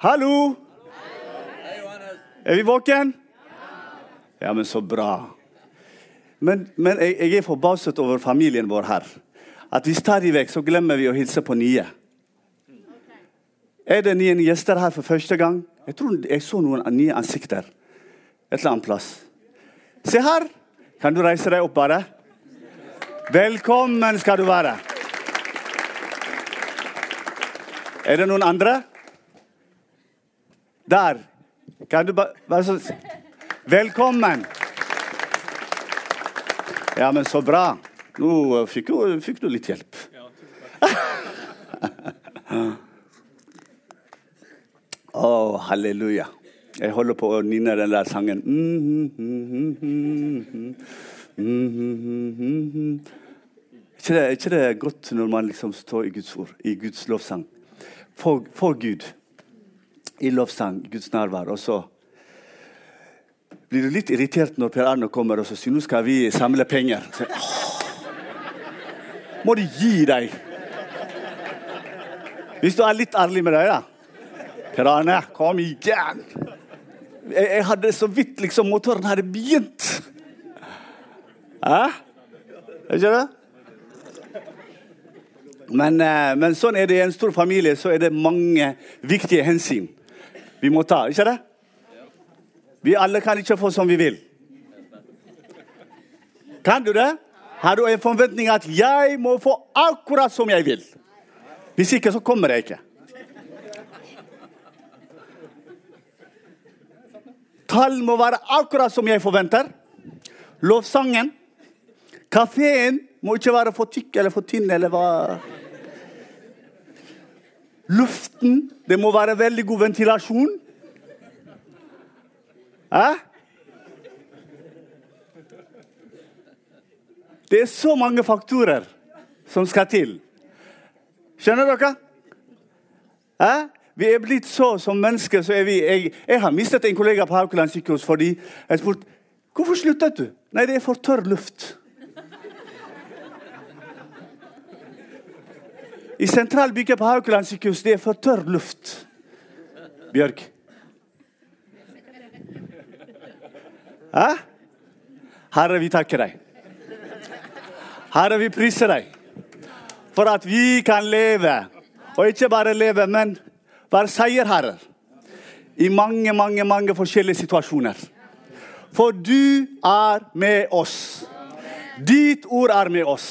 Hallo! Er vi våken? Ja, men så bra. Men, men jeg, jeg, er forbauset over familien vår her. At vi stadig vekk så glemmer vi å hilse på nye. Er det nye gjester her for første gang? Jeg tror jeg så noen nye ansikter et eller annet plass. Se her! Kan du reise deg opp, bare? Velkommen skal du være. Er det noen andre? Der. Kan du bare så Velkommen. Ja, men så bra. Nå fikk du, fikk du litt hjelp. Å, oh, halleluja. Jeg holder på å nynne den der sangen. ikke, det, ikke det godt når man liksom står i Guds ord, i Guds lovsang? For, for Gud. I lovsang, Guds nærvær. Og så blir du litt irritert når Per Arne kommer og så sier nå skal vi samle penger. Så, må du gi deg? Hvis du er litt ærlig med deg, da. Per Arne, kom igjen! Jeg, jeg hadde så vidt liksom motoren hadde begynt. Hæ? Ikke det? Men, eh, men, sånn er det i en stor familie. Så er det mange viktige hensyn vi må ta. Ikke det? Vi alle kan ikke få som vi vil. Kan du det? Har du en forventning at 'jeg må få akkurat som jeg vil'? Hvis ikke, så kommer jeg ikke. Tall må være akkurat som jeg forventer. Lovsangen. Kafeen må ikke være for tykk eller for tynn eller hva Luften. Det må være veldig god ventilasjon. Hæ? Det er så mange faktorer som skal til. Skjønner dere? Hæ? Vi er blitt så som mennesker så er vi Jeg, jeg har mistet en kollega på Haukeland sykehus fordi jeg spurte hvorfor sluttet du. Nei, det er for tørr luft. I sentralbygget på Haukeland sykehus det er for tørr luft. Bjørk. Hæ? Herre, vi takker deg. Herre, vi priser deg for at vi kan leve. Og ikke bare leve, men være seierherrer i mange, mange, mange forskjellige situasjoner. For du er med oss. Ditt ord er med oss.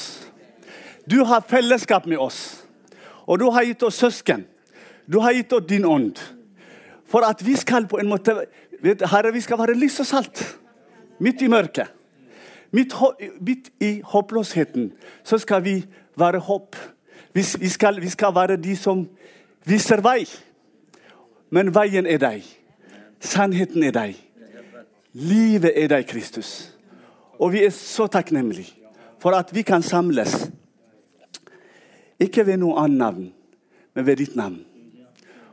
Du har fellesskap med oss. Og du har gitt oss søsken. Du har gitt oss din ånd. For at vi skal på en måte Herre, vi skal være lys og salt midt i mørket. Midt, midt i håpløsheten så skal vi være håp. Vi, vi, skal, vi skal være de som viser vei. Men veien er deg. Sannheten er deg. Livet er deg, Kristus. Og vi er så takknemlige for at vi kan samles. Ikke ved noe annet navn, men ved ditt navn.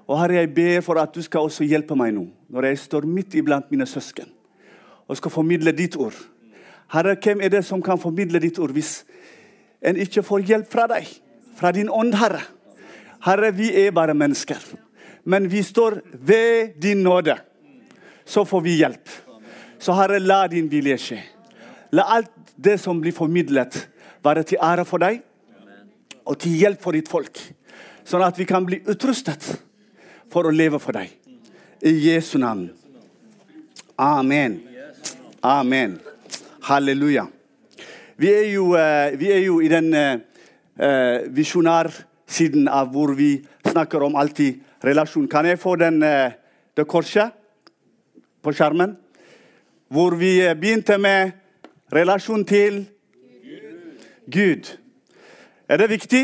Og Herre, jeg ber for at du skal også hjelpe meg nå, når jeg står midt iblant mine søsken og skal formidle ditt ord. Herre, hvem er det som kan formidle ditt ord hvis en ikke får hjelp fra deg? Fra din ånd, Herre. Herre, vi er bare mennesker. Men vi står ved din nåde. Så får vi hjelp. Så Herre, la din vilje skje. La alt det som blir formidlet, være til ære for deg og til hjelp for ditt folk. Sånn at vi kan bli utrustet for å leve for deg. I Jesu navn. Amen. Amen. Halleluja. Vi er jo, uh, vi er jo i den uh, visjonarsiden av hvor vi snakker om alltid relasjon. Kan jeg få den, det korset på skjermen? Hvor vi begynte med relasjon til Gud. Er det viktig?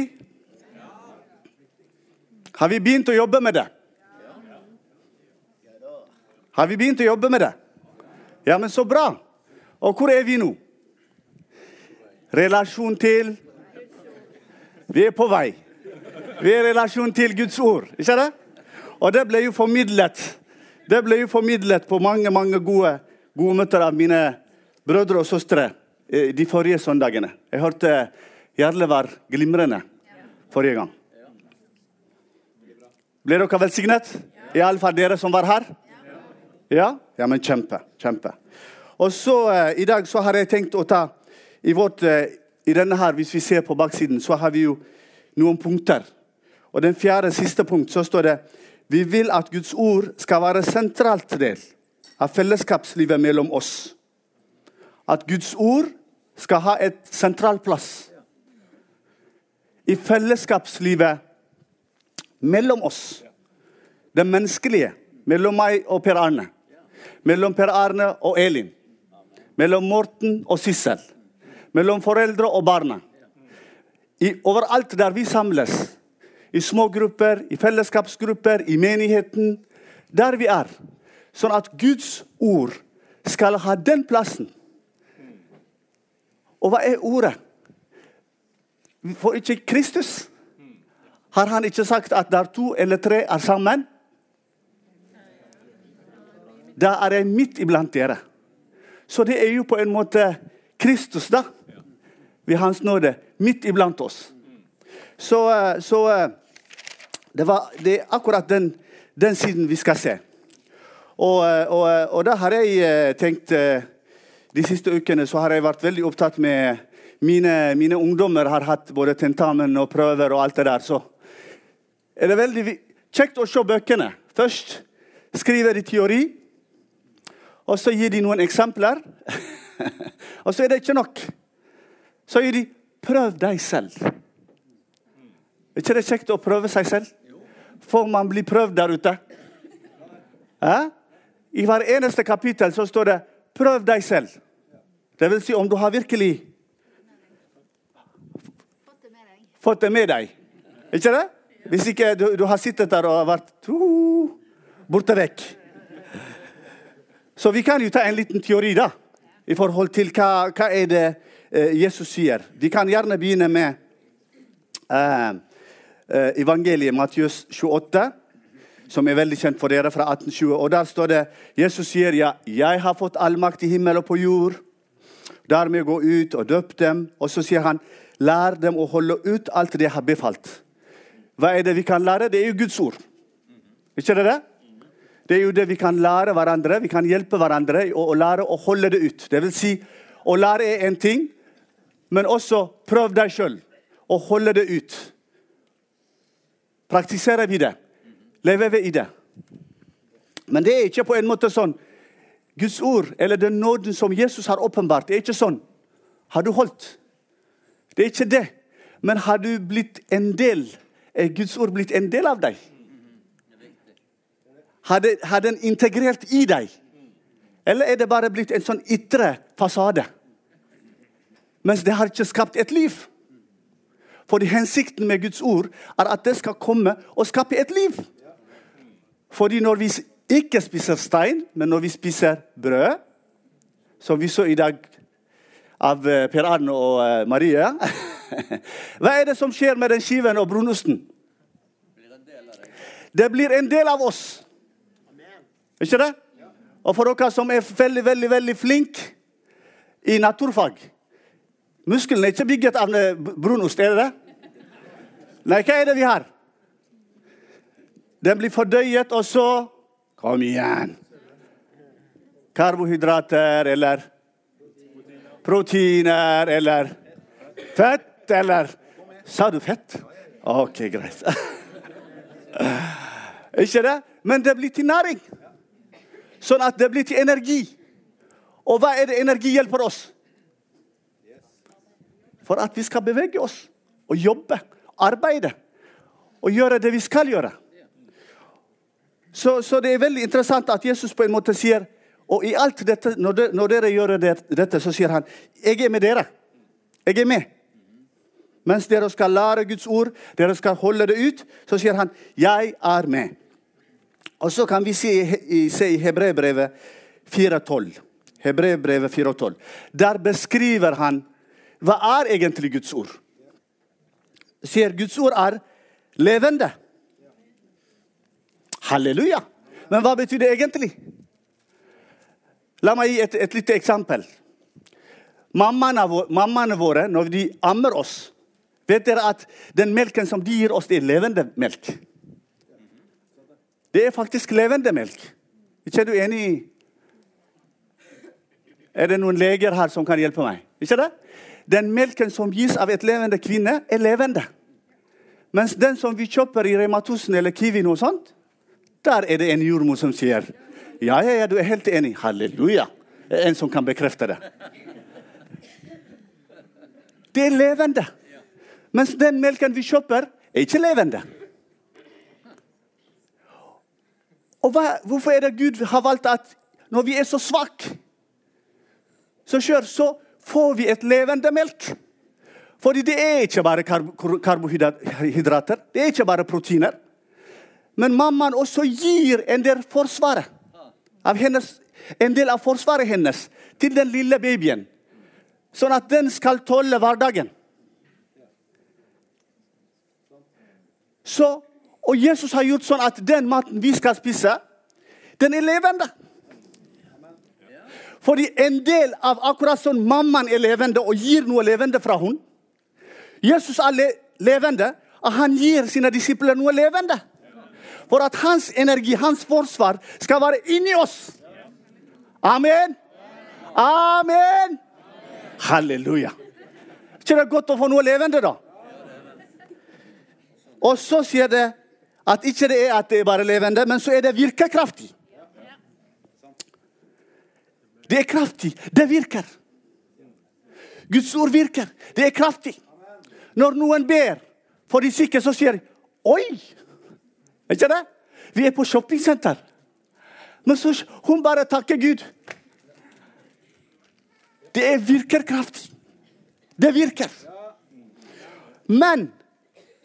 Har vi begynt å jobbe med det? Har vi begynt å jobbe med det? Ja, men så bra. Og hvor er vi nå? Relasjon til Vi er på vei. Vi er i relasjon til Guds ord, ikke det? Og det ble jo formidlet Det ble jo formidlet på mange mange gode, gode møter av mine brødre og søstre eh, de forrige søndagene. Jeg hørte Jarle var glimrende forrige gang. Ble dere velsignet? Iallfall dere som var her? Ja? Ja, men kjempe. Kjempe. Og så eh, I dag så har jeg tenkt å ta i, vårt, eh, I denne her, hvis vi ser på baksiden, så har vi jo noen punkter. Og den fjerde, siste punkt, så står det vi vil at Guds ord skal være sentralt del av fellesskapslivet mellom oss. At Guds ord skal ha et sentral plass i fellesskapslivet mellom oss. Det menneskelige. Mellom meg og Per Arne. Mellom Per Arne og Elin. Mellom Morten og Sissel. Mellom foreldre og barna. I, overalt der vi samles. I små grupper, i fellesskapsgrupper, i menigheten. Der vi er. Sånn at Guds ord skal ha den plassen. Og hva er ordet? For ikke Kristus har han ikke sagt at der to eller tre er sammen? Da er jeg midt iblant dere. Så det er jo på en måte Kristus, da. Ved Hans nåde. Midt iblant oss. Så, eh, så eh, det, var, det, er akkurat den, den, siden vi skal se. Og, eh, og, og da har jeg tenkt De siste ukene så har jeg vært veldig opptatt med mine, mine ungdommer har hatt både tentamen og prøver og alt det der. Så er det veldig kjekt å se bøkene. Først skriver de teori. Og så gir de noen eksempler. og så er det ikke nok. Så gir de 'prøv deg selv'. Er ikke det kjekt å prøve seg selv? Får man bli prøvd der ute? Eh? I hver eneste kapittel så står det 'prøv deg selv'. Det vil si om du har virkelig fått det med deg. Ikke det? Hvis ikke du, du har sittet der og vært borte vekk. Så vi kan jo ta en liten teori da, i forhold til hva, hva er det Jesus sier. Vi kan gjerne begynne med eh, evangeliet Mattias 28, som er veldig kjent for dere, fra 1820. Og Der står det Jesus sier ja, 'Jeg har fått all makt i himmel og på jord'. Dermed gå ut og døp dem. Og så sier han, 'Lær dem å holde ut alt jeg har befalt'. Hva er det vi kan lære? Det er jo Guds ord. Ikke det det? Er jo det vi kan lære hverandre. Vi kan hjelpe hverandre å, lære å holde det ut. Det vil si, å lære er en ting, men også prøv deg sjøl å holde det ut. Praktiserer vi det? Lever vi i det? Men det er ikke på en måte sånn Guds ord, eller den nåden som Jesus har åpenbart, det er ikke sånn. Har du holdt? Det er ikke det. Men har du blitt en del? Er Guds ord blitt en del av deg? Har, den integrert i deg? Eller er det bare blitt en sånn ytre fasade? Mens det har ikke skapt et liv. Fordi hensikten med Guds ord er at det skal komme og skape et liv. Fordi når vi ikke spiser stein, men når vi spiser brød, som vi så i dag av eh, Per Arne og eh, Marie Hva er det som skjer med den skiven og brunosten? Det blir en del av oss. Ikke det? Og for dere som er veldig, veldig, veldig flinke i naturfag Musklene er ikke bygget av brunost, er det det? Nei, hva er det vi har? Den blir fordøyet, og så Kom igjen! Karbohydrater eller proteiner eller fett eller Sa du fett? OK, greit. Ikke det? Men det blir til næring. Sånn at det blir til energi. Og hva er det energi hjelper oss? For at vi skal bevege oss og jobbe, arbeide og gjøre det vi skal gjøre. Så, så det er veldig interessant at Jesus på en måte sier og i alt dette, når, de, når dere gjør det, dette, så sier han jeg er med dere. Jeg er med. Mens dere skal lære Guds ord, dere skal holde det ut, så sier han jeg er med. Og så kan vi se, se i Hebrevbrevet 4,12. Hebrevbrevet 4,12. Der beskriver han hva er egentlig Guds ord. Sier Guds ord er levende. Halleluja! Men hva betyr det egentlig? La meg gi et, et lite eksempel. Mammaene, mammaene våre, når de ammer oss, vet dere at den melken som de gir oss, det er levende melk. Det er faktisk levende melk. Ikke er du enig? Er det noen leger her som kan hjelpe meg? Ikke det? Den melken som gis av et levende kvinne, er levende. Mens den som vi kjøper i Rema 1000 eller Kiwi, noe sånt, der er det en jordmor som sier ja, ja, ja, du er helt enig. Halleluja. En som kan bekrefte det. Det er levende. Mens den melken vi kjøper, er ikke levende. Og hva, Hvorfor er det Gud har valgt at når vi er så svake, så, så får vi et levende melk? Fordi det er ikke bare karbohydrater, det er ikke bare proteiner. Men mammaen også gir en del, av hennes, en del av forsvaret hennes til den lille babyen. Sånn at den skal tåle hverdagen. Så, og Jesus har gjort sånn at den maten vi skal spise, den er levende. Fordi en del av akkurat sånn mammaen er levende og gir noe levende fra henne, Jesus er levende, og han gir sine disipler noe levende. For at hans energi, hans forsvar, skal være inni oss. Amen. Amen. Halleluja. ikke det godt å få noe levende, da? Og så sier det at ikke det er at det er bare levende, men så er det virkekraftig. Det er kraftig. Det virker. Guds ord virker. Det er kraftig. Når noen ber for de syke, så sier de Oi! Er ikke det? Vi er på shoppingsenter. Men så hun bare takker Gud. Det virker kraftig. Det virker. Men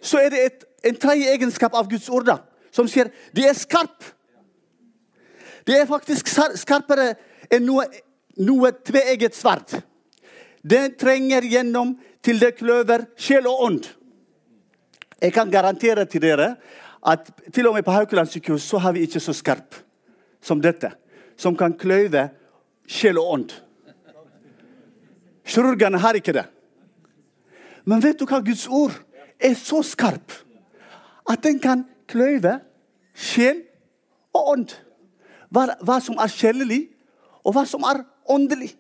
så er det et, en tredje egenskap av Guds ord da, som sier det er skarp. Det er faktisk skarpere enn noe, noe tveegget sverd. Det trenger gjennom til det kløver sjel og ånd. Jeg kan garantere til dere at til og med på Haukeland sykehus så har vi ikke så skarp som dette, som kan kløyve sjel og ånd. Kirurgene har ikke det. Men vet du hva Guds ord er så skarp at den kan kløyve sjel og ånd. Hva, hva som er sjelelig, og hva som er åndelig.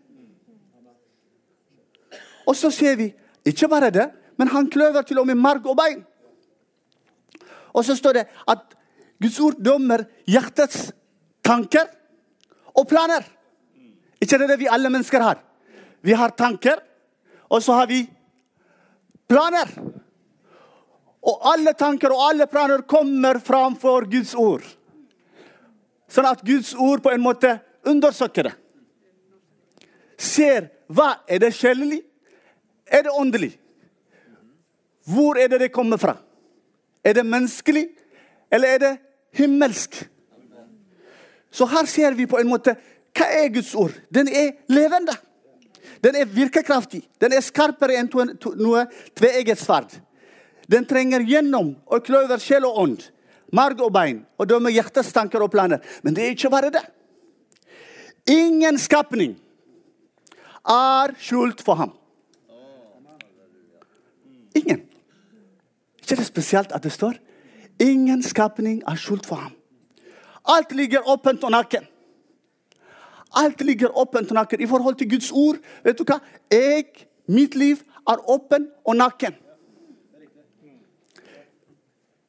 Og så ser vi ikke bare det, men han kløver til og med marg og bein. Og så står det at Guds ord dømmer hjertets tanker og planer. Ikke det, det vi alle mennesker har. Vi har tanker, og så har vi planer. Og alle tanker og alle planer kommer framfor Guds ord. Sånn at Guds ord på en måte undersøker det. Ser hva er det sjelelig, er det åndelig? Hvor er det det kommer fra? Er det menneskelig, eller er det himmelsk? Så her ser vi på en måte hva er Guds ord? Den er levende. Den er virkekraftig. Den er skarpere enn noe tveegget sverd. Den trenger gjennom og kløver sjel og ånd, marg og bein, og dømmer hjertets tanker og planer. Men det er ikke bare det. Ingen skapning er skjult for ham. Ingen. Ikke det spesielt at det står ingen skapning er skjult for ham. Alt ligger åpent og naken. Alt ligger åpent og naken i forhold til Guds ord. Vet du hva? Jeg, mitt liv, er åpen og naken.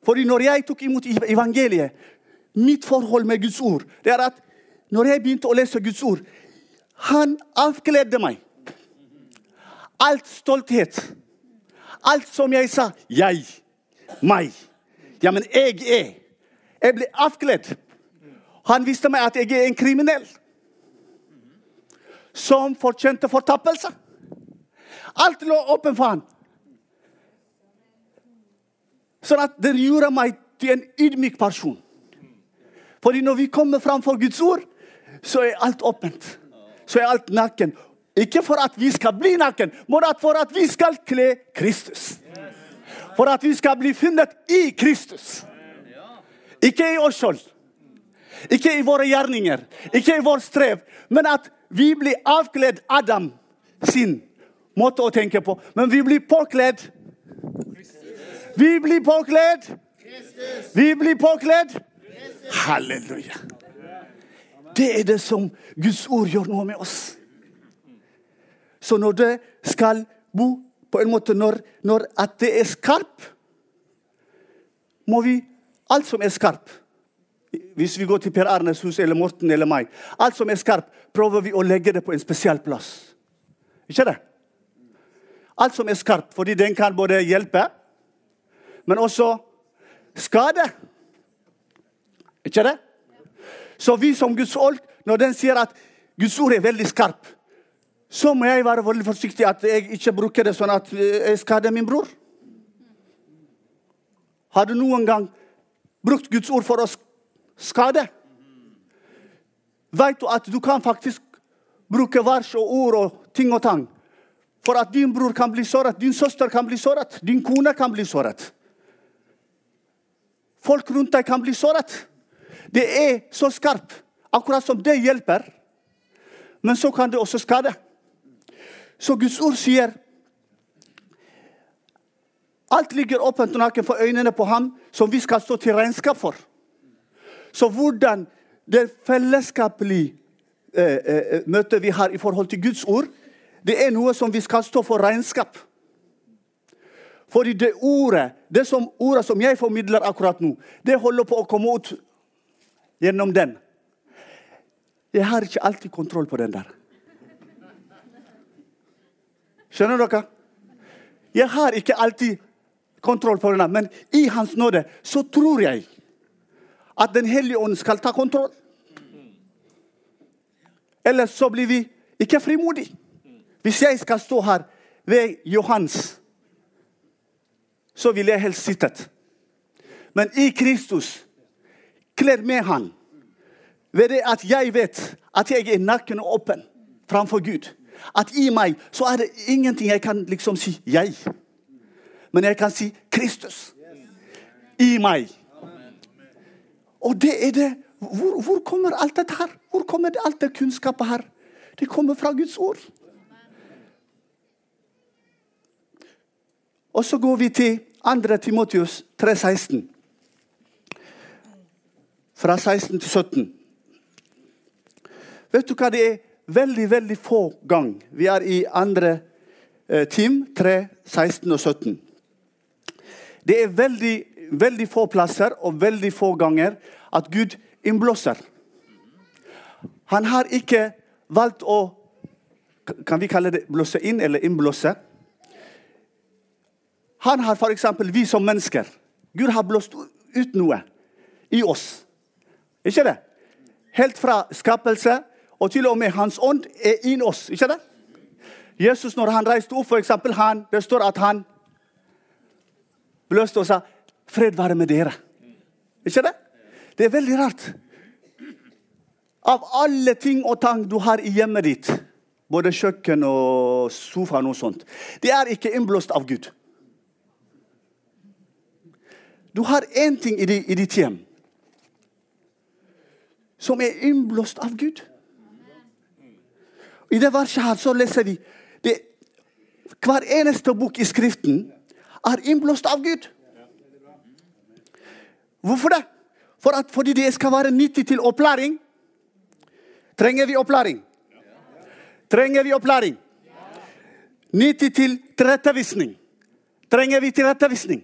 Fordi når jeg tok imot evangeliet, mitt forhold med Guds ord, det er at når jeg begynte å lese Guds ord Han avkledde meg. Alt stolthet Alt som jeg sa. Jeg. Meg. Ja, men jeg er. Jeg ble avkledd. Han visste meg at jeg er en kriminell. Som fortjente fortappelse. Alt lå åpent for han. Sånn at det gjorde meg til en ydmyk person. Fordi når vi kommer fram for Guds ord, så er alt åpent. Så er alt naken. Ikke for at vi skal bli naken, men for at vi skal kle Kristus. For at vi skal bli funnet i Kristus. Ikke i oss selv. Ikke i våre gjerninger, ikke i vår strev, men at vi blir avkledd Adam sin måte å tenke på. Men vi blir påkledd. Vi blir påkledd. Vi blir påkledd Halleluja. Det er det som Guds ord gjør noe med oss. Så når det skal bo på en måte Når, når at det er skarp, må vi Alt som er skarp Hvis vi går til Per Arnes hus eller Morten eller meg Alt som er skarp, prøver vi å legge det på en spesiell plass. Ikke det? Alt som er skarp, fordi den kan både hjelpe, men også skade. Ikke det? Så vi som Guds folk, når den sier at Guds ord er veldig skarp, så må jeg være veldig forsiktig at jeg ikke bruker det sånn at jeg skader min bror. Har du noen gang brukt Guds ord for å skade? Vet du at du kan faktisk bruke vers og ord og ting og tang for at din bror kan bli såret, din søster kan bli såret, din kone kan bli såret. Folk rundt deg kan bli såret. Det er så skarpt. Akkurat som det hjelper. Men så kan det også skade. Så Guds ord sier Alt ligger åpent og naken for øynene på ham som vi skal stå til regnskap for. Så hvordan det fellesskapelige eh, eh, møtet vi har i forhold til Guds ord, det er noe som vi skal stå for regnskap. Fordi det ordet, det som ordet som jeg formidler akkurat nå, det holder på å komme ut gjennom den. Jeg har ikke alltid kontroll på den der. Skjønner dere? Jeg har ikke alltid kontroll på denne, men i Hans nåde så tror jeg at Den hellige ånd skal ta kontroll. Ellers så blir vi ikke frimodige. Hvis jeg skal stå her ved Johans, så vil jeg helst sittet. Men i Kristus, kler med Han, ved det at jeg vet at jeg er naken og åpen framfor Gud. At i meg så er det ingenting jeg kan liksom si 'jeg'. Men jeg kan si 'Kristus'. I meg. Og det er det Hvor, hvor kommer alt dette her? Hvor kommer det alt det kunnskapet her? Det kommer fra Guds ord. Og så går vi til 2. Timotius 3,16. Fra 16 til 17. Vet du hva det er? Veldig, veldig få gang. Vi er i andre eh, team, 3, 16 og 17. Det er veldig, veldig få plasser og veldig få ganger at Gud innblåser. Han har ikke valgt å Kan vi kalle det blåse inn eller innblåse? Han har f.eks. vi som mennesker. Gud har blåst ut noe i oss. Ikke det? Helt fra skapelse og til og med Hans ånd er i oss. ikke det? Jesus, når han reiste opp, for eksempel, han, det står at han bløste og sa 'Fred være med dere'. Ikke det? Det er veldig rart. Av alle ting og tang du har i hjemmet ditt, både kjøkken og sofa, og sånt, det er ikke innblåst av Gud. Du har én ting i ditt hjem som er innblåst av Gud. I det verset her så leser vi det, Hver eneste bok i Skriften er innblåst av Gud. Hvorfor det? For at, fordi det skal være nyttig til opplæring. Trenger vi opplæring? Trenger vi opplæring? Nyttig til tilrettevisning. Trenger vi tilrettevisning?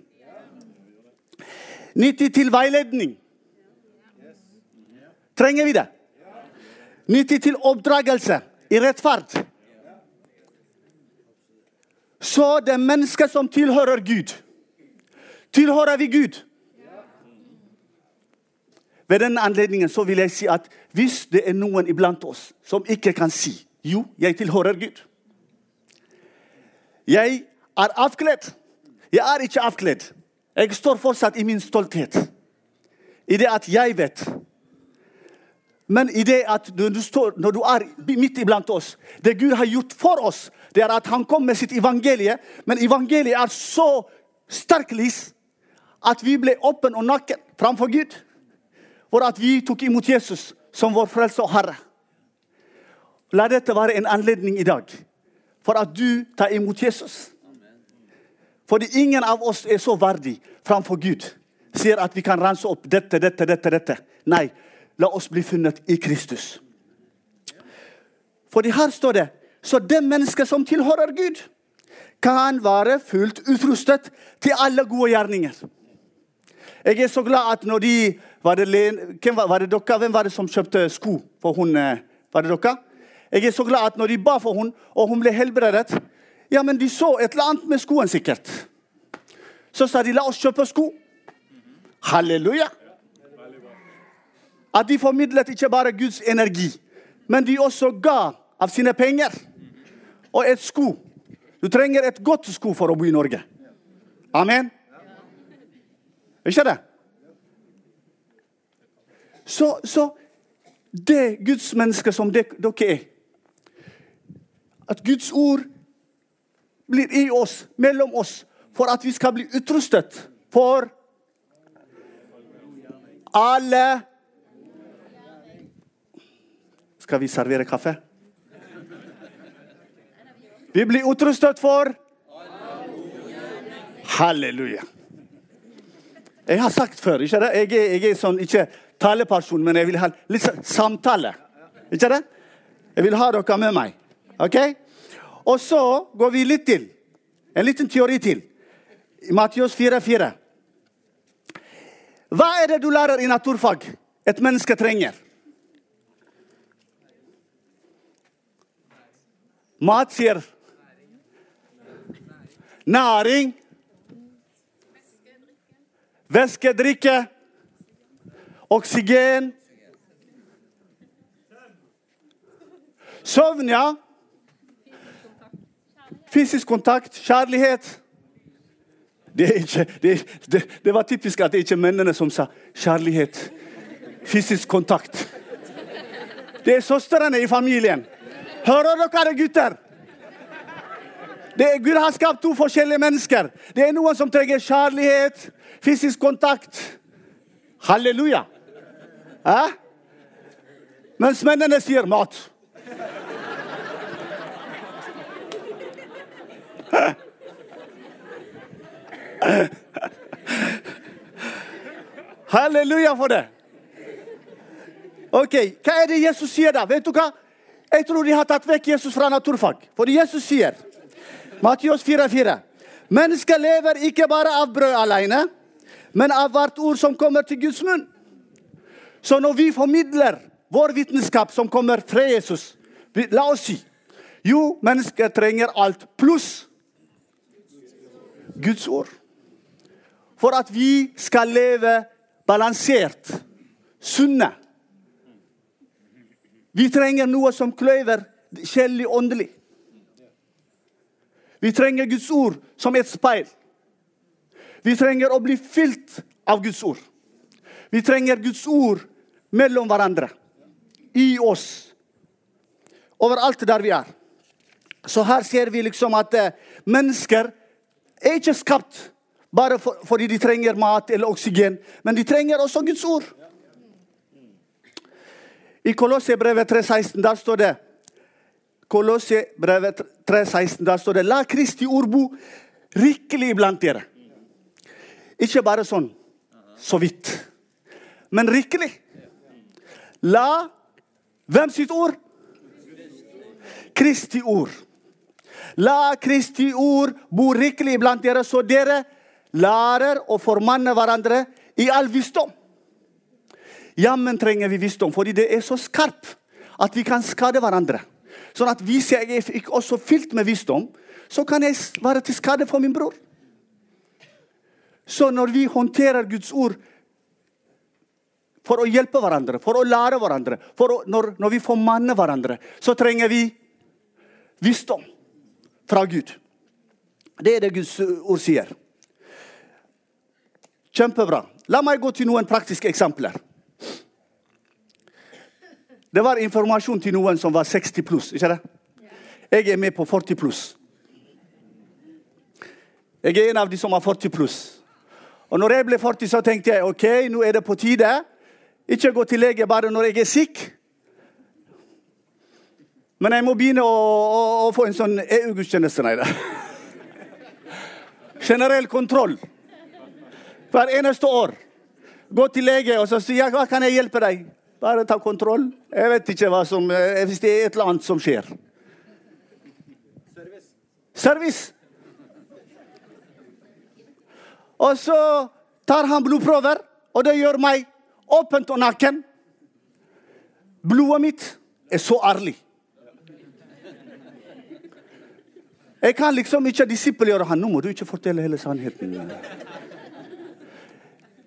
Nyttig til veiledning. Trenger vi det? Nyttig til oppdragelse i rettferd. Så det mennesket som tilhører Gud, tilhører vi Gud. Ved denne anledningen så vil jeg si at hvis det er noen iblant oss som ikke kan si jo, jeg tilhører Gud Jeg er avkledd. Jeg er ikke avkledd. Jeg står fortsatt i min stolthet. I det at jeg vet men i det at du, du, står, når du er midt iblant oss Det Gud har gjort for oss, det er at han kom med sitt evangelie. Men evangeliet er så sterkt lys at vi ble åpne og naken framfor Gud. For at vi tok imot Jesus som vår frelse og herre. La dette være en anledning i dag for at du tar imot Jesus. Fordi ingen av oss er så verdig framfor Gud sier at vi kan rense opp dette, dette, dette. dette. Nei, la oss bli funnet i Kristus. Fordi her står det så det mennesket som tilhører Gud, kan være fullt utrustet til alle gode gjerninger. Jeg er så glad at når de Var det, hvem var, var det dere? Hvem var det som kjøpte sko for hun? eh, Var det dere? Jeg er så glad at når de ba for hun, og hun ble helbredet Ja, men de så et eller annet med skoen, sikkert. Så sa de la oss kjøpe sko. Halleluja. At de formidlet ikke bare Guds energi, men de også ga av sine penger. Og et sko. Du trenger et godt sko for å bo i Norge. Amen. Ikke det? Så, så det Guds menneske som dere er At Guds ord blir i oss, mellom oss, for at vi skal bli utrustet for alle Skal vi servere kaffe? Vi blir utrustet for Halleluja. Jeg har sagt før, ikke det? Jeg er, jeg er sånn, ikke taleperson, men jeg vil ha litt sånn samtale. Ikke det? Jeg vil ha dere med meg. Ok? Og så går vi litt til. En liten teori til. I Matteus 4,4. Hva er det du lærer i naturfag et menneske trenger? Mat, sier Næring. Væske, drikke. Oksygen. Søvn, ja. Fysisk kontakt, kjærlighet. Det, ikke, det, det, det var typisk at det ikke er mennene som sa kjærlighet. Fysisk kontakt. Det er søstrene i familien. Hører dere, gutter? Er, Gud har skapt to forskjellige mennesker. Det er noen som trenger kjærlighet, fysisk kontakt. Halleluja. Eh? Mens mennene sier mat. Halleluja for det. Ok, Hva er det Jesus sier da? Vet du hva? Jeg tror de har tatt vekk Jesus fra naturfag. For Jesus sier Matteus 4,4. Mennesket lever ikke bare av brød alene, men av hvert ord som kommer til Guds munn. Så når vi formidler vår vitenskap som kommer fra Jesus, la oss si Jo, mennesket trenger alt pluss Guds ord. For at vi skal leve balansert, sunne. Vi trenger noe som kløyver sjelelig åndelig. Vi trenger Guds ord som et speil. Vi trenger å bli fylt av Guds ord. Vi trenger Guds ord mellom hverandre. I oss. Overalt der vi er. Så her ser vi liksom at eh, mennesker er ikke skapt bare for, fordi de trenger mat eller oksygen, men de trenger også Guds ord. I Kolossebrevet 3,16 der står det Kolossebrevet 3,16 der står det La Kristi ord bo rikelig blant dere. Ikke bare sånn så vidt, men rikelig. La hvem sitt ord? Kristi ord. La Kristi ord bo rikelig blant dere, så dere lærer å formanne hverandre i all visdom. Jammen trenger vi visdom, fordi det er så skarp at vi kan skade hverandre. Sånn at hvis jeg er også fylt med visdom, så kan jeg være til skade for min bror. Så når vi håndterer Guds ord for å hjelpe hverandre, for å lære hverandre, å, når, når vi formanner hverandre, så trenger vi visdom fra Gud. Det er det Guds ord sier. Kjempebra. La meg gå til noen praktiske eksempler. Det var informasjon til noen som var 60 pluss, ikke det? Jeg er med på 40 pluss. Jeg er en av de som har 40 pluss. Og når jeg ble 40, så tenkte jeg ok, nå er det på tide. Ikke gå til lege bare når jeg er syk. Men jeg må begynne å, å, å få en sånn EU-gudstjeneste. Nei da. Generell kontroll. Hver eneste år. Gå til lege og så si hva kan jeg hjelpe deg? Bare ta kontroll. Jeg vet ikke hva som, eh, hvis det er et eller annet som skjer. Service. Service. Og så tar han blodprøver, og det gjør meg åpent og naken. Blodet mitt er så ærlig. Jeg kan liksom ikke disippelgjøre han. Nå må du ikke fortelle hele sannheten.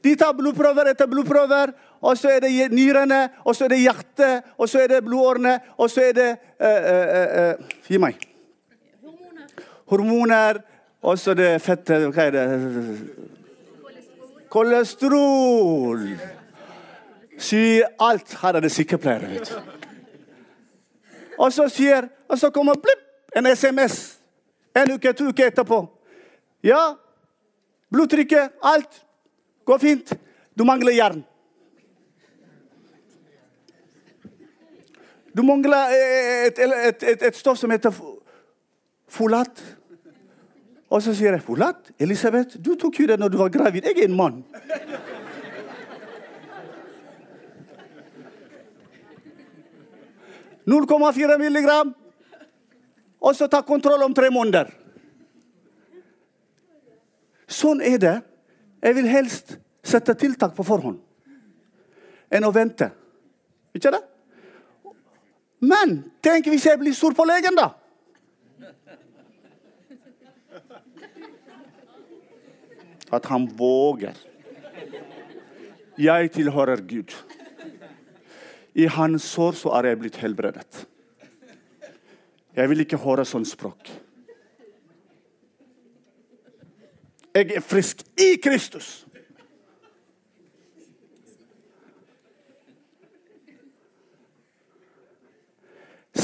De tar blodprøver etter blodprøver, og så er det nyrene, og så er det hjertet, og så er det blodårene, og så er det uh, uh, uh, Gi meg. Hormoner. Hormoner, og så det fettet Hva er det? Kolesterol. Sier alt. Her er det sykepleiere, vet du. Og så sier Og så kommer blipp, en SMS. En uke, to uker etterpå. Ja, blodtrykket, alt går fint. Du mangler jern. Du mangler et, et, et, et stoff som heter folat. Og så sier jeg, 'Folat? Elisabeth, du tok jo det når du var gravid. Jeg er en mann.' «0,4 milligram, og så ta kontroll om tre måneder. Sånn er det. Jeg vil helst sette tiltak på forhånd enn å vente. Ikke det? Men tenk hvis jeg blir sur på legen, da? At han våger. Jeg tilhører Gud. I hans sår så er jeg blitt helbredet. Jeg vil ikke høre sånn språk. Jeg er frisk i Kristus.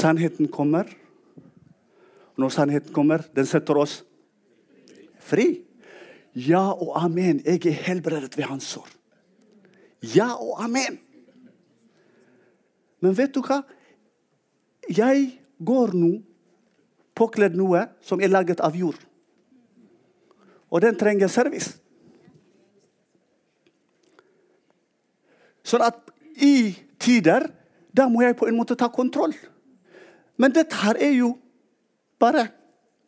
Sannheten kommer. Når sannheten kommer, den setter oss fri. Ja og amen. Jeg er helbredet ved hans sår. Ja og amen. Men vet du hva? Jeg går nå påkledd noe som er laget av jord. Og den trenger service. Sånn at i tider da må jeg på en måte ta kontroll. Men dette her er jo bare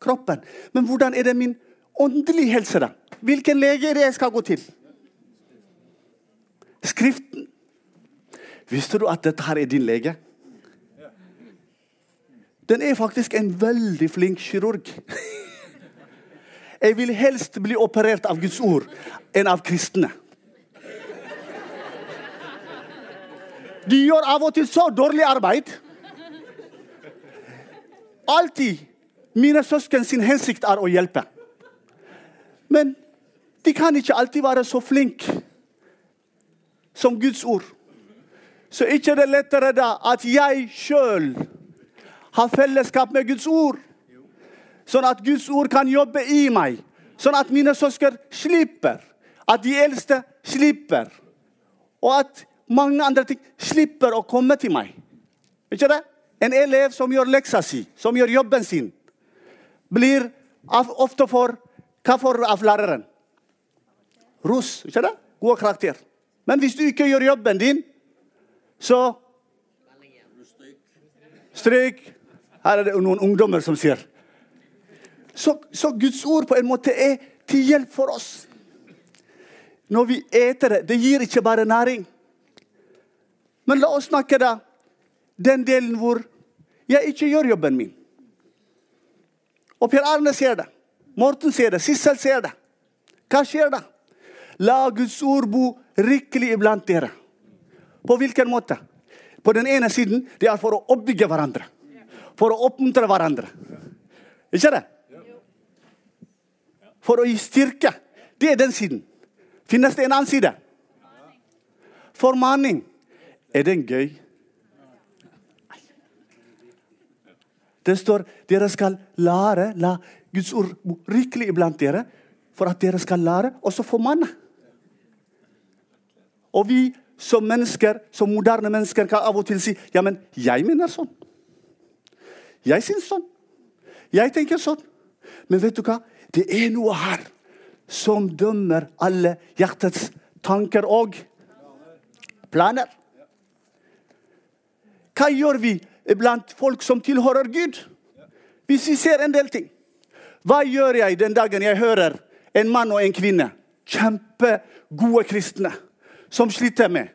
kroppen. Men hvordan er det min åndelige helse, da? Hvilken lege er det jeg skal gå til? Skriften. Visste du at dette her er din lege? Den er faktisk en veldig flink kirurg. Jeg vil helst bli operert av Guds ord enn av kristne. De gjør av og til så dårlig arbeid. Alltid mine søsken sin hensikt er å hjelpe. Men de kan ikke alltid være så flinke som Guds ord. Så ikke det er lettere da at jeg sjøl har fellesskap med Guds ord. Sånn at Guds ord kan jobbe i meg. Sånn at mine søsken slipper. At de eldste slipper. Og at mange andre ting slipper å komme til meg. Ikke det? En elev som gjør leksa si, som gjør jobben sin, blir ofte for Hva får av læreren? Ros. Ikke det? God karakter. Men hvis du ikke gjør jobben din, så Stryk. Her er det noen ungdommer som sier. Så, så, Guds ord på en måte er til hjelp for oss. Når vi eter det Det gir ikke bare næring. Men la oss snakke da den delen hvor jeg ikke gjør jobben min. Og Per Arne ser det. Morten ser det. Sissel ser det. Hva skjer da? La Guds ord bo rikelig iblant dere. På hvilken måte? På den ene siden det er for å oppbygge hverandre for å oppmuntre hverandre. Ikke det? For å gi styrke. Det er den siden. Finnes det en annen side? Formaning. Er den gøy? Det står dere skal lære, la Guds ord rikelig iblant dere, for at dere skal lære, og så formanne. Og vi som mennesker, som moderne mennesker kan av og til si ja, men jeg mener sånn. Jeg syns sånn. Jeg tenker sånn. Men vet du hva? Det er noe her som dømmer alle hjertets tanker og planer. Hva gjør vi blant folk som tilhører Gud? Hvis vi ser en del ting. Hva gjør jeg den dagen jeg hører en mann og en kvinne, kjempegode kristne, som sliter med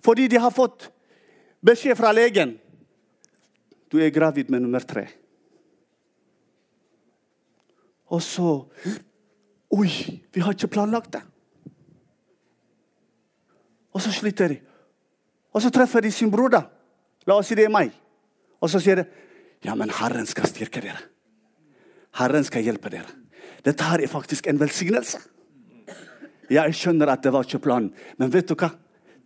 fordi de har fått beskjed fra legen du er gravid med nummer tre. Og så Oi, vi har ikke planlagt det. Og så sliter de. Og så treffer de sin bror, da. La oss si det er meg. Og så sier det ja, men Herren skal styrke dere. Herren skal hjelpe dere. Dette her er faktisk en velsignelse. Jeg skjønner at det var ikke planen, men vet du hva?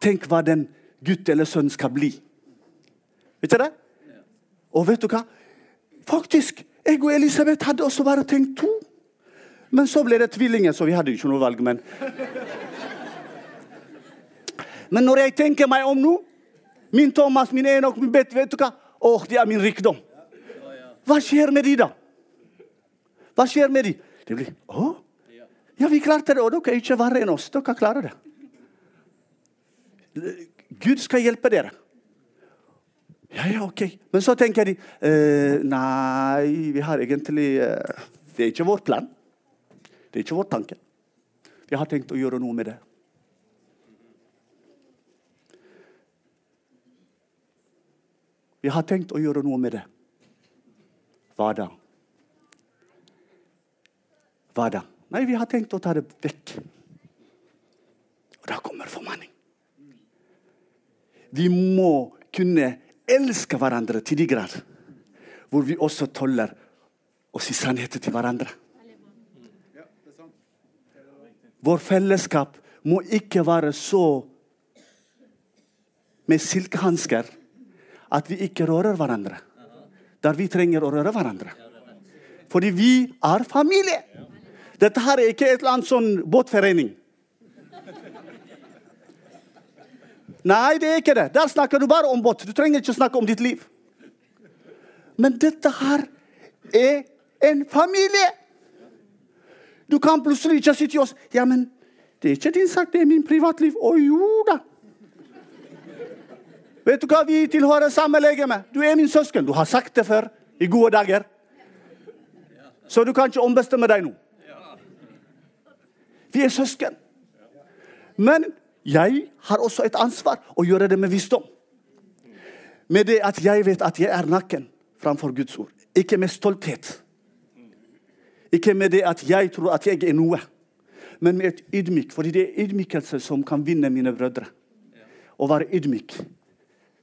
Tenk hva den gutt eller sønn skal bli. Vet du det? Og vet du hva? Faktisk, jeg og Elisabeth hadde også bare tenkt to. Men så ble det tvillinger, så vi hadde ikke noe valg. Men Men når jeg tenker meg om nå Min Thomas, min Enok, min Bet, vet du hva? Åh, det er min rikdom. Hva skjer med de da? Hva skjer med de? Det blir Å? Ja, vi klarte det, og dere er ikke verre enn oss. Dere klarer det. Gud skal hjelpe dere. Ja, ja, ok. Men så tenker de eh, Nei, vi har egentlig eh, Det er ikke vår plan. Det er ikke vår tanke. Vi har tenkt å gjøre noe med det. Vi har tenkt å gjøre noe med det. Hva da? Hva da? Nei, vi har tenkt å ta det vekk. Og da kommer formanning. Vi må kunne elske hverandre til de grad hvor vi også tåler å si sannheten til hverandre. Vår fellesskap må ikke være så med silkehansker at vi ikke rører hverandre. Der vi trenger å røre hverandre. Fordi vi er familie. Dette her er ikke et eller annet sånn båtforening. Nei, det er ikke det. Der snakker du bare om båt. Du trenger ikke snakke om ditt liv. Men dette her er en familie. Du kan plutselig ikke si til oss ja, men det er ikke din sak, det er min privatliv. Å jo da. Vet du hva, vi tilhører samme legeme. Du er min søsken. Du har sagt det før, i gode dager. Så du kan ikke ombestemme deg nå. Vi er søsken. Men jeg har også et ansvar å gjøre det med visdom. Med det at jeg vet at jeg er nakken framfor Guds ord. Ikke med stolthet. Ikke med det at jeg tror at jeg er noe, men med et ydmyk. Fordi det er ydmykelse som kan vinne mine brødre. Å være ydmyk.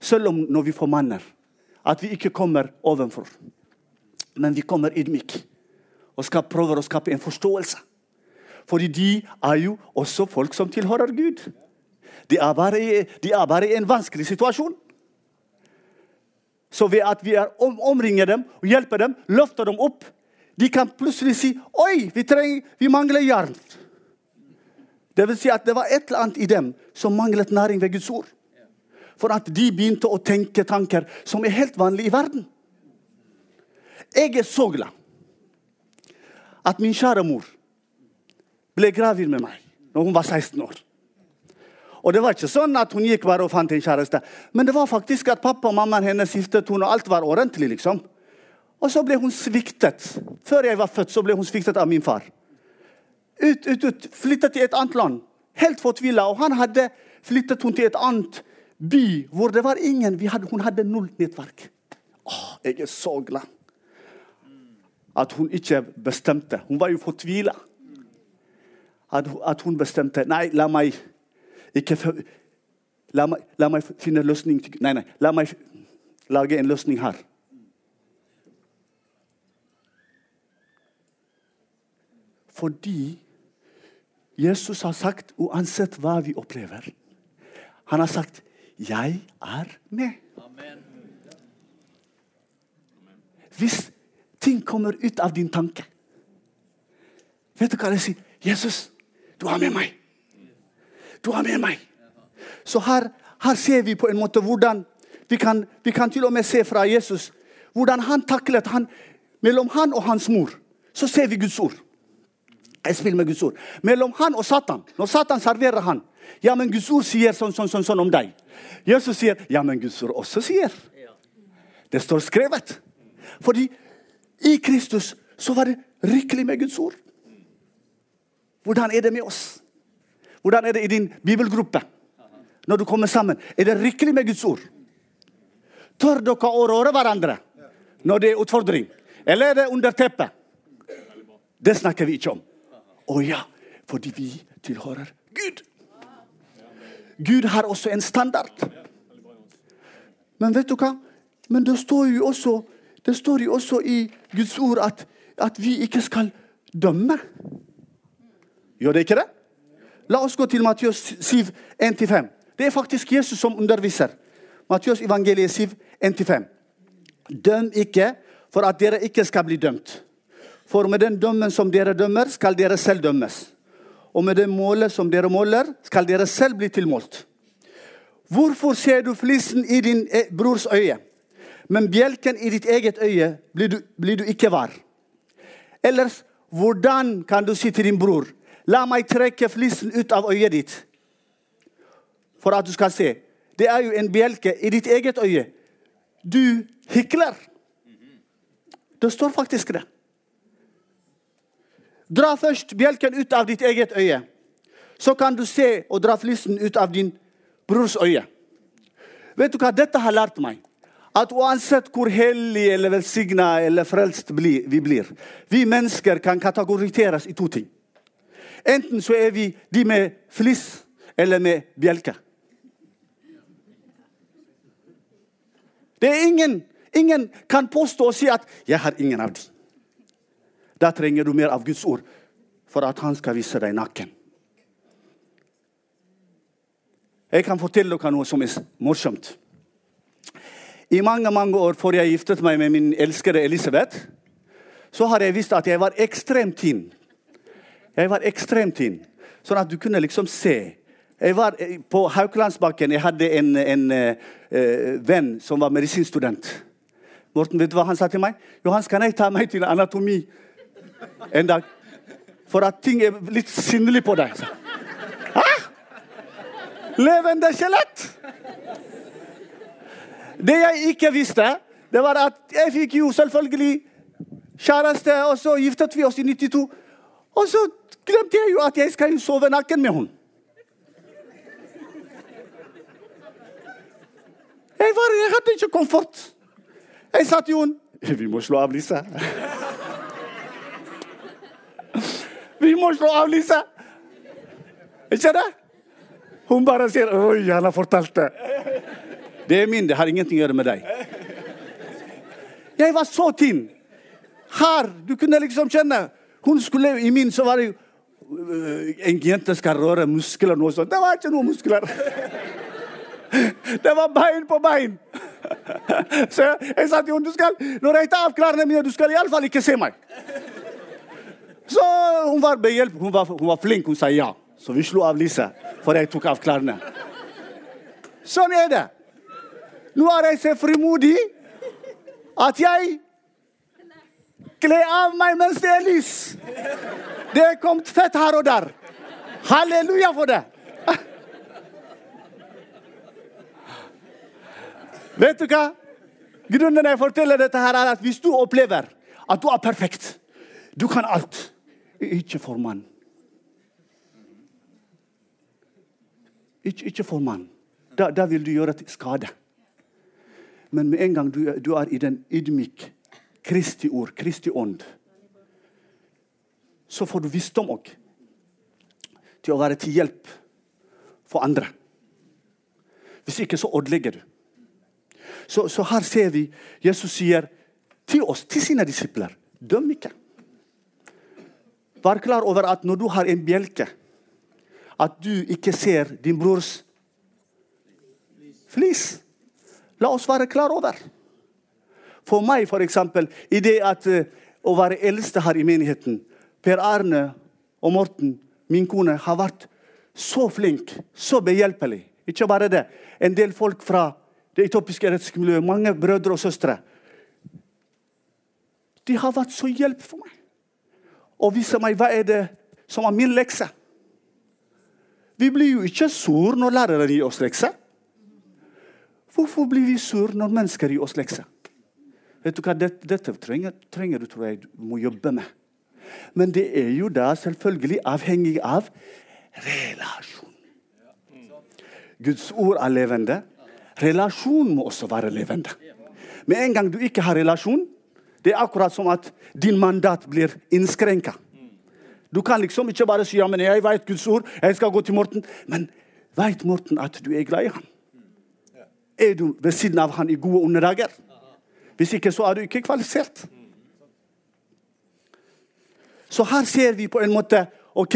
Selv om når vi formanner. At vi ikke kommer ovenfor. Men vi kommer ydmyk og skal prøve å skape en forståelse. Fordi de er jo også folk som tilhører Gud. De er bare de er bare i en vanskelig situasjon. Så ved at vi om, omringer dem og hjelper dem, løfter dem opp, de kan plutselig si Oi, vi, trenger, vi mangler jern. Det vil si at det var et eller annet i dem som manglet næring ved Guds ord. For at de begynte å tenke tanker som er helt vanlige i verden. Jeg er så glad at min kjære mor ble gravid med meg når hun var 16 år. Og det var ikke sånn at hun gikk bare og fant en kjæreste. Men det var faktisk at pappa og mammaen hennes giftet henne, og alt var ordentlig. liksom. Og så ble hun sviktet. Før jeg var født, så ble hun sviktet av min far. Ut, ut, ut. Flyttet til et annet land. Helt fortvila. Og han hadde flyttet henne til et annet by hvor det var ingen hadde, Hun hadde null nettverk. Åh, jeg er så glad at hun ikke bestemte. Hun var jo fortvila. At, at hun bestemte Nei, la meg ikke la meg, la meg finne løsning Nei, nei. La meg lage en løsning her. Fordi Jesus har sagt, uansett hva vi opplever Han har sagt 'Jeg er med'. Hvis ting kommer ut av din tanke Vet du hva jeg sier? 'Jesus, du er med meg'. Du er med meg. Så her, her ser vi på en måte hvordan vi kan, vi kan, til og med se fra Jesus hvordan han taklet han, Mellom han og hans mor så ser vi Guds ord. Jeg spiller med Guds ord. Mellom han og Satan, når Satan serverer han, Ja, men Guds ord sier sånn, sånn, sånn, sånn om deg. Jesus sier ja, men Guds ord også sier. Det står skrevet. Fordi i Kristus så var det rikelig med Guds ord. Hvordan er det med oss? Hvordan er det i din bibelgruppe? Når du kommer sammen, er det rikelig med Guds ord? Tør dere å røre hverandre når det er utfordring? Eller er det under teppet? Det snakker vi ikke om. Å ja, fordi vi tilhører Gud. Gud har også en standard. Men vet du hva? Men det står jo også, står jo også i Guds ord at, at vi ikke skal dømme. Gjør det ikke det? La oss gå til Matteus 7, 1-5. Det er faktisk Jesus som underviser. Matteus evangeliet 7, 1-5. Døm ikke for at dere ikke skal bli dømt. For med den dømmen som dere dømmer, skal dere selv dømmes. Og med det målet som dere måler, skal dere selv bli tilmålt. Hvorfor ser du flisen i din eh, brors øye, men bjelken i ditt eget øye blir du, blir du ikke var? Ellers, hvordan kan du si til din bror, la meg trekke flisen ut av øyet ditt, for at du skal se? Det er jo en bjelke i ditt eget øye. Du hykler. Det står faktisk det. Dra først bjelken ut av ditt eget øye. Så kan du se og dra flisen ut av din brors øye. Vet du hva dette har lært meg? At uansett hvor hellig eller velsigna eller frelst vi blir, vi mennesker kan kategoriseres i to ting. Enten så er vi de med flis eller med bjelke. Det er ingen, ingen kan påstå og si at 'jeg har ingen av de'. Da trenger du mer av Guds ord for at han skal vise deg nakken. Jeg kan fortelle dere noe som er morsomt. I mange mange år før jeg giftet meg med min elskede Elisabeth, så har jeg visst at jeg var ekstremt tynn. Jeg var ekstremt tynn, sånn at du kunne liksom se. Jeg var På Haukelandsbakken jeg hadde en, en uh, venn som var medisinstudent. Morten, vet du hva han sa til meg? Johans, kan jeg ta meg til anatomi en dag? For at ting er litt sinnelig på deg. Hæ? Levende skjelett! Det jeg ikke visste, det var at jeg fikk jo selvfølgelig kjæreste, og så giftet vi oss i 92. Og så glemte jeg jo at jeg skal sove naken med henne. Jeg, var, jeg hadde ikke komfort. Jeg sa til henne Vi må slå av lyset. Må slå av lyset! Ikke det? Hun bare sier 'Oi, han har fortalt det'. Det er min, det har ingenting å gjøre med deg. Jeg var så tynn. Her, Du kunne liksom kjenne Hun skulle I min så var det jo øh, En jente skal røre muskler noe sånt. Det var ikke noe muskler. Det var bein på bein. Så jeg sa til henne du skal, når jeg tar av klærne mine, du skal iallfall ikke se meg. Så hun var behjelp. Hun var, hun var flink. Hun sa ja. Så vi slo av lyset, for jeg tok av klærne. Sånn er det. Nå er jeg så frimodig at jeg kler av meg mens det er lys. Det er kommet fett her og der. Halleluja for det. Vet du hva? Grunnen jeg forteller dette, her er at hvis du opplever at du er perfekt, du kan alt, ikke formann. Ikke, ikke formann. Da, da, vil du gjøre skade. Men med en gang du, du er i den ydmyk Kristi ord, Kristi ånd, så får du visdom òg til å være til hjelp for andre. Hvis ikke, så ødelegger du. Så, så, her ser vi Jesus sier til oss, til sine disipler, døm ikke. Vær klar over at når du har en bjelke, at du ikke ser din brors flis. La oss være klar over. For meg, f.eks., i det at uh, å være eldste her i menigheten Per Arne og Morten, min kone, har vært så flink, så behjelpelig. Ikke bare det. En del folk fra det etiopiske rettsmiljøet, mange brødre og søstre. De har vært så hjelp for meg. Og viser meg hva er det som er min lekse. Vi blir jo ikke sur når læreren gir oss lekser. Hvorfor blir vi sur når mennesker gir oss lekser? Vet du hva, Dette, dette trenger, trenger, du tror jeg må jobbe med. Men det er jo da selvfølgelig avhengig av relasjon. Guds ord er levende. Relasjon må også være levende. Med en gang du ikke har relasjon, det er akkurat som at din mandat blir innskrenka. Du kan liksom ikke bare si ja, men jeg vet Guds ord, jeg skal gå til Morten. Men vet Morten at du er glad i ham? Er du ved siden av han i gode onde dager? Hvis ikke, så er du ikke kvalifisert. Så her ser vi på en måte ok,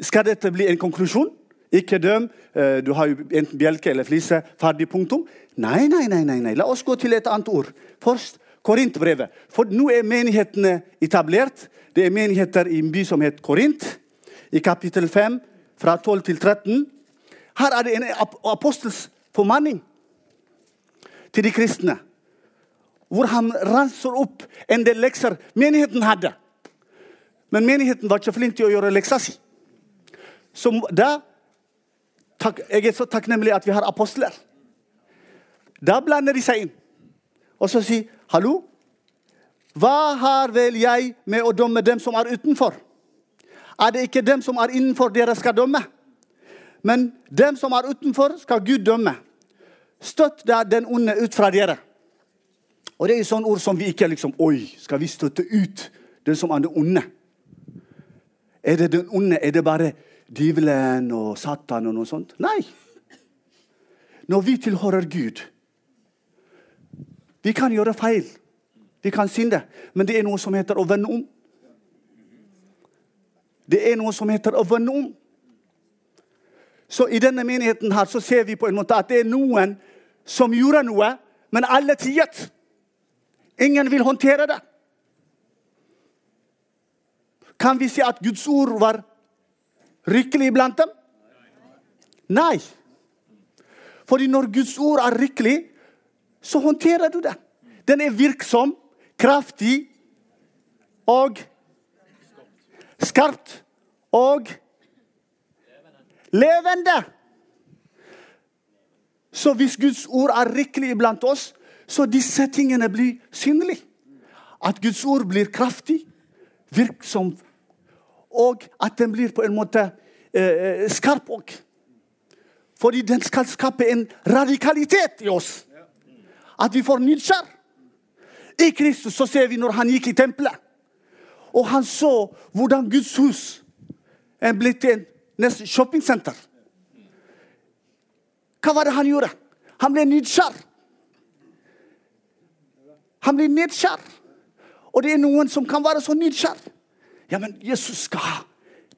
Skal dette bli en konklusjon? Ikke døm. Eh, du har jo enten bjelke eller flise. Ferdig, punktum. Nei, nei, nei, nei, nei. La oss gå til et annet ord. Først Korintbrevet. For nå er menighetene etablert. Det er menigheter i en by som heter Korint. I kapittel 5, fra 12 til 13. Her er det en apostels formanning til de kristne. Hvor han ranser opp en del lekser menigheten hadde. Men menigheten var ikke flink til å gjøre leksa si. Så da, Jeg er så takknemlig at vi har apostler. Da blander de seg inn. Og så sier Hallo? Hva har vel jeg med å dømme dem som er utenfor? Er det ikke dem som er innenfor, dere skal dømme? Men dem som er utenfor, skal Gud dømme. Støtt da den onde ut fra dere. Og Det er sånne ord som vi ikke liksom Oi, skal vi støtte ut den som er den onde? Er det den onde? Er det bare djevelen og Satan og noe sånt? Nei. Når vi tilhører Gud Vi kan gjøre feil. Vi kan synde. Men det er noe som heter å vende om. Det er noe som heter å vende om. Så i denne menigheten her så ser vi på en måte at det er noen som gjorde noe, men alle tiet. Ingen vil håndtere det. Kan vi si at Guds ord var rikelig blant dem? Nei. Fordi når Guds ord er rikelig, så håndterer du det. Den er virksom, kraftig og skarpt og levende. Så hvis Guds ord er rikelig iblant oss, så disse tingene blir synlige. At Guds ord blir kraftig, virksom, og at den blir på en måte eh, skarp òg. Fordi den skal skape en radikalitet i oss. At vi får nysgjerr. I Kristus så ser vi når han gikk i tempelet, og han så hvordan Guds hus er blitt til et shoppingsenter. Hva var det han gjorde? Han ble nysgjerr. Han blir nysgjerr. Og det er noen som kan være så nysgjerr. Ja, men Jesus skal ha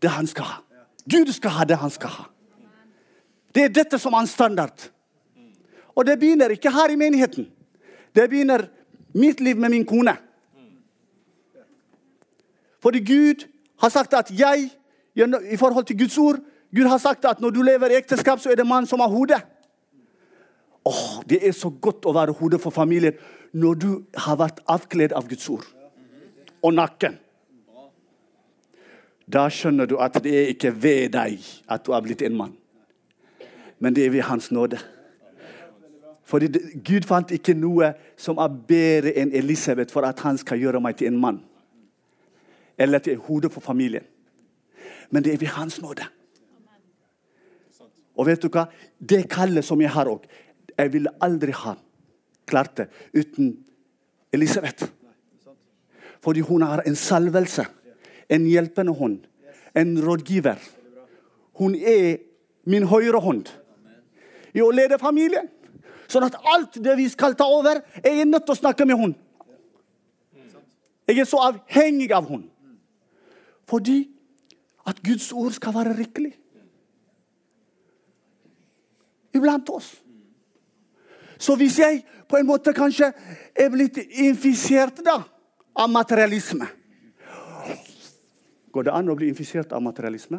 det han skal ha. Gud skal ha det han skal ha. Det er dette som er en standard. Og det begynner ikke her i menigheten. Det begynner mitt liv med min kone. Fordi Gud har sagt at jeg, i forhold til Guds ord Gud har sagt at når du lever i ekteskap, så er det mann som har hodet. Åh, Det er så godt å være hodet for familien når du har vært avkledd av Guds ord. Og nakken. Da skjønner du at det er ikke ved deg at du har blitt en mann. Men det er ved Hans nåde. Fordi Gud fant ikke noe som er bedre enn Elisabeth for at han skal gjøre meg til en mann. Eller til et hode for familien. Men det er ved Hans nåde. Og vet du hva? Det kallet som jeg har òg Jeg ville aldri ha klart det uten Elisabeth. Fordi hun har en salvelse, en hjelpende hånd, en rådgiver. Hun er min høyre hånd i å lede familien. Sånn at alt det vi skal ta over, er jeg nødt til å snakke med henne. Jeg er så avhengig av henne. Fordi at Guds ord skal være rikelig. Iblant oss. Så hvis jeg på en måte kanskje er blitt infisert da, av materialisme Går det an å bli infisert av materialisme?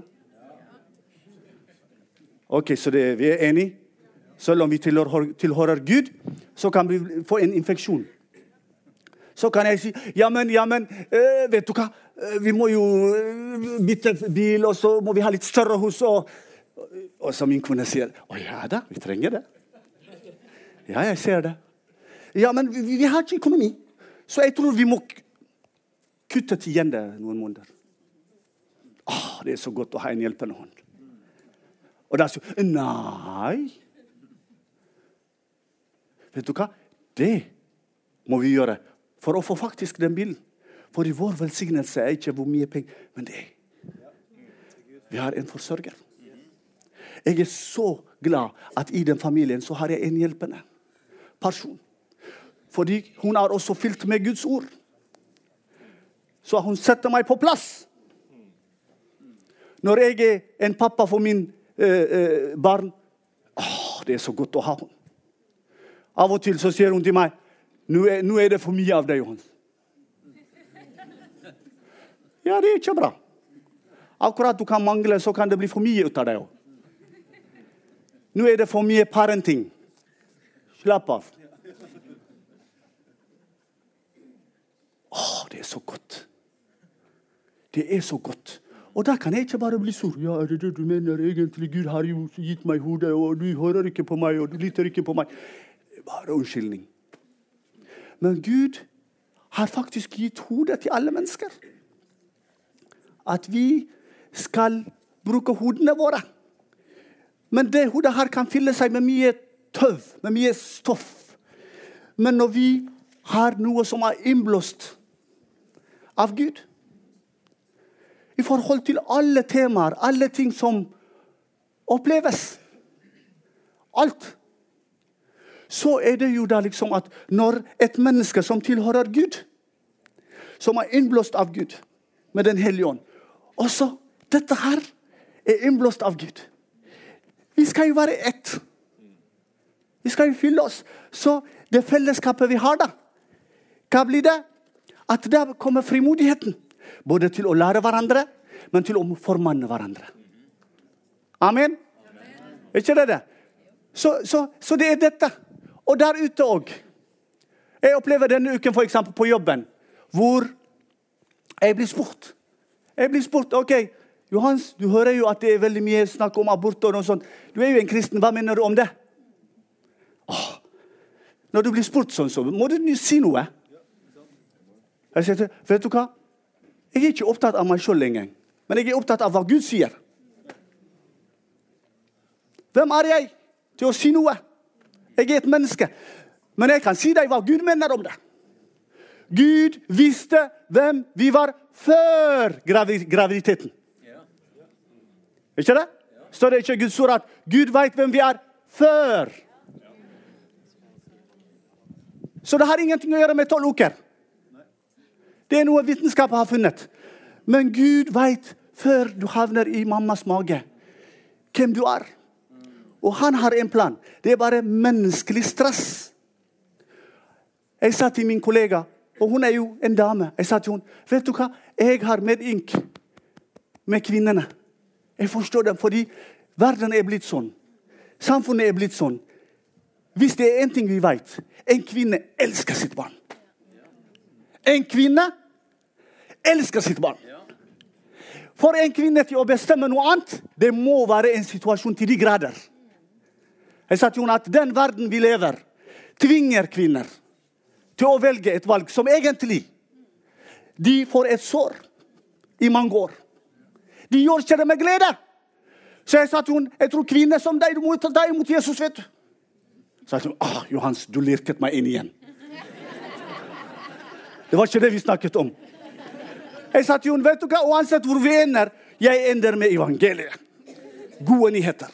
Ok, Så det, vi er enige? Selv om vi tilhører, tilhører Gud, så kan vi få en infeksjon. Så kan jeg si ja, men, ja, men øh, vet du hva? Vi må jo bytte bil, og så må vi ha litt større hus. og Og så min kone sier å ja da, vi trenger det. Ja, jeg ser det. Ja, men vi, vi har ikke økonomi, så jeg tror vi må kutte til igjen det noen måneder. Åh, det er så godt å ha en hjelpende hånd. Og da sier Nei. Vet du hva? Det må vi gjøre for å få faktisk den bilen. For i vår velsignelse er ikke hvor mye penger, men det er Vi har en forsørger. Jeg er så glad at i den familien så har jeg en hjelpende person. Fordi hun er også fylt med Guds ord. Så hun setter meg på plass. Når jeg er en pappa for min eh, eh, barn åh, Det er så godt å ha henne. Av og til så sier hun til meg nå er, nå er det for mye av deg, Johan. Ja, det er ikke bra. Akkurat du kan mangle, så kan det bli for mye ut av deg òg. Nå er det for mye parenting. Slapp av. Å, det er så godt. Det er så godt. Og da kan jeg ikke bare bli sur. Ja, er det det du mener egentlig? Gud har jo gitt meg hodet, og du hører ikke på meg, og du lytter ikke på meg. Bare unnskyldning. Men Gud har faktisk gitt hodet til alle mennesker. At vi skal bruke hodene våre. Men det hodet her kan fylle seg med mye tøv, med mye stoff. Men når vi har noe som er innblåst av Gud I forhold til alle temaer, alle ting som oppleves Alt. Så er det jo da liksom at når et menneske som tilhører Gud, som er innblåst av Gud med Den hellige ånd Også dette her er innblåst av Gud. Vi skal jo være ett. Vi skal jo fylle oss. Så det fellesskapet vi har, da, hva blir det? At da kommer frimodigheten. Både til å lære hverandre, men til å formanne hverandre. Amen? Er ikke det det? Så, så, så, det er dette. Og der ute òg. Jeg opplever denne uken eksempel, på jobben hvor jeg blir spurt. Jeg blir spurt OK, Johans, du hører jo at det er veldig mye snakk om abort. og noe sånt. Du er jo en kristen. Hva mener du om det? Åh, når du blir spurt sånn, så må du si noe. Jeg sier, vet du hva? Jeg er ikke opptatt av meg sjøl engang, Men jeg er opptatt av hva Gud sier. Hvem er jeg til å si noe? Jeg er et menneske. Men jeg kan si deg hva Gud mener om det. Gud visste hvem vi var før graviditeten. Ikke det? Står det ikke i Guds ord at Gud veit hvem vi er før? Så det har ingenting å gjøre med tolv uker. Det er noe vitenskapen har funnet. Men Gud veit før du havner i mammas mage, hvem du er. Og han har en plan. Det er bare menneskelig stress. Jeg sa til min kollega, og hun er jo en dame Jeg sa til hun, vet du hva? Jeg har medynk med kvinnene. Jeg forstår det, fordi verden er blitt sånn. Samfunnet er blitt sånn. Hvis det er én ting vi vet En kvinne elsker sitt barn. En kvinne elsker sitt barn. For en kvinne til å bestemme noe annet, det må være en situasjon til de grader. Jeg sa til henne at den verden vi lever, tvinger kvinner til å velge et valg som egentlig de får et sår i mange år. De gjør ikke det med glede. Så jeg sa til henne jeg tror kvinner som deg må ta deg imot Jesus. vet du. Så jeg sa ah, Johans, du lirket meg inn igjen. Det var ikke det vi snakket om. Jeg sa til henne vet du hva, uansett hvor vi ender, jeg ender med evangeliet. Gode nyheter.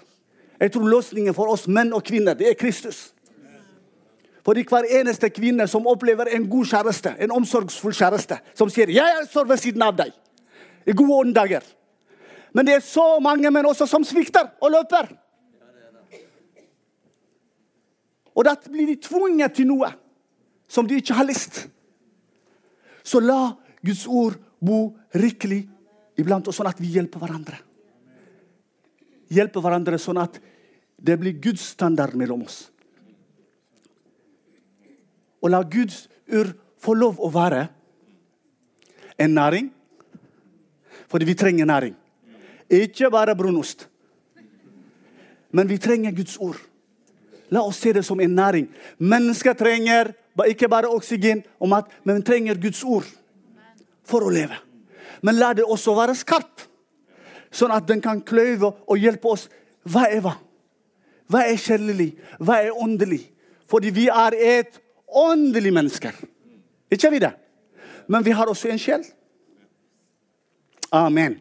Jeg tror løsningen for oss menn og kvinner, det er Kristus. Fordi hver eneste kvinne som opplever en god kjæreste, en omsorgsfull kjæreste, som sier 'Jeg står ved siden av deg' i gode dager men det er så mange menn også som svikter og løper. Og da blir de tvunget til noe som de ikke har lyst. Så la Guds ord bo rikelig iblant oss, sånn at vi hjelper hverandre. Hjelper hverandre sånn at det blir Guds standard mellom oss. Og la Guds ord få lov å være en næring, fordi vi trenger næring. Ikke bare brunost. Men vi trenger Guds ord. La oss se det som en næring. Mennesker trenger ikke bare oksygen og mat, men vi trenger Guds ord for å leve. Men la det også være skarp, sånn at den kan kløyve og hjelpe oss. Hva er hva? Hva er kjærlig? Hva er åndelig? Fordi vi er et åndelig mennesker. Ikke vi det? Men vi har også en sjel. Amen.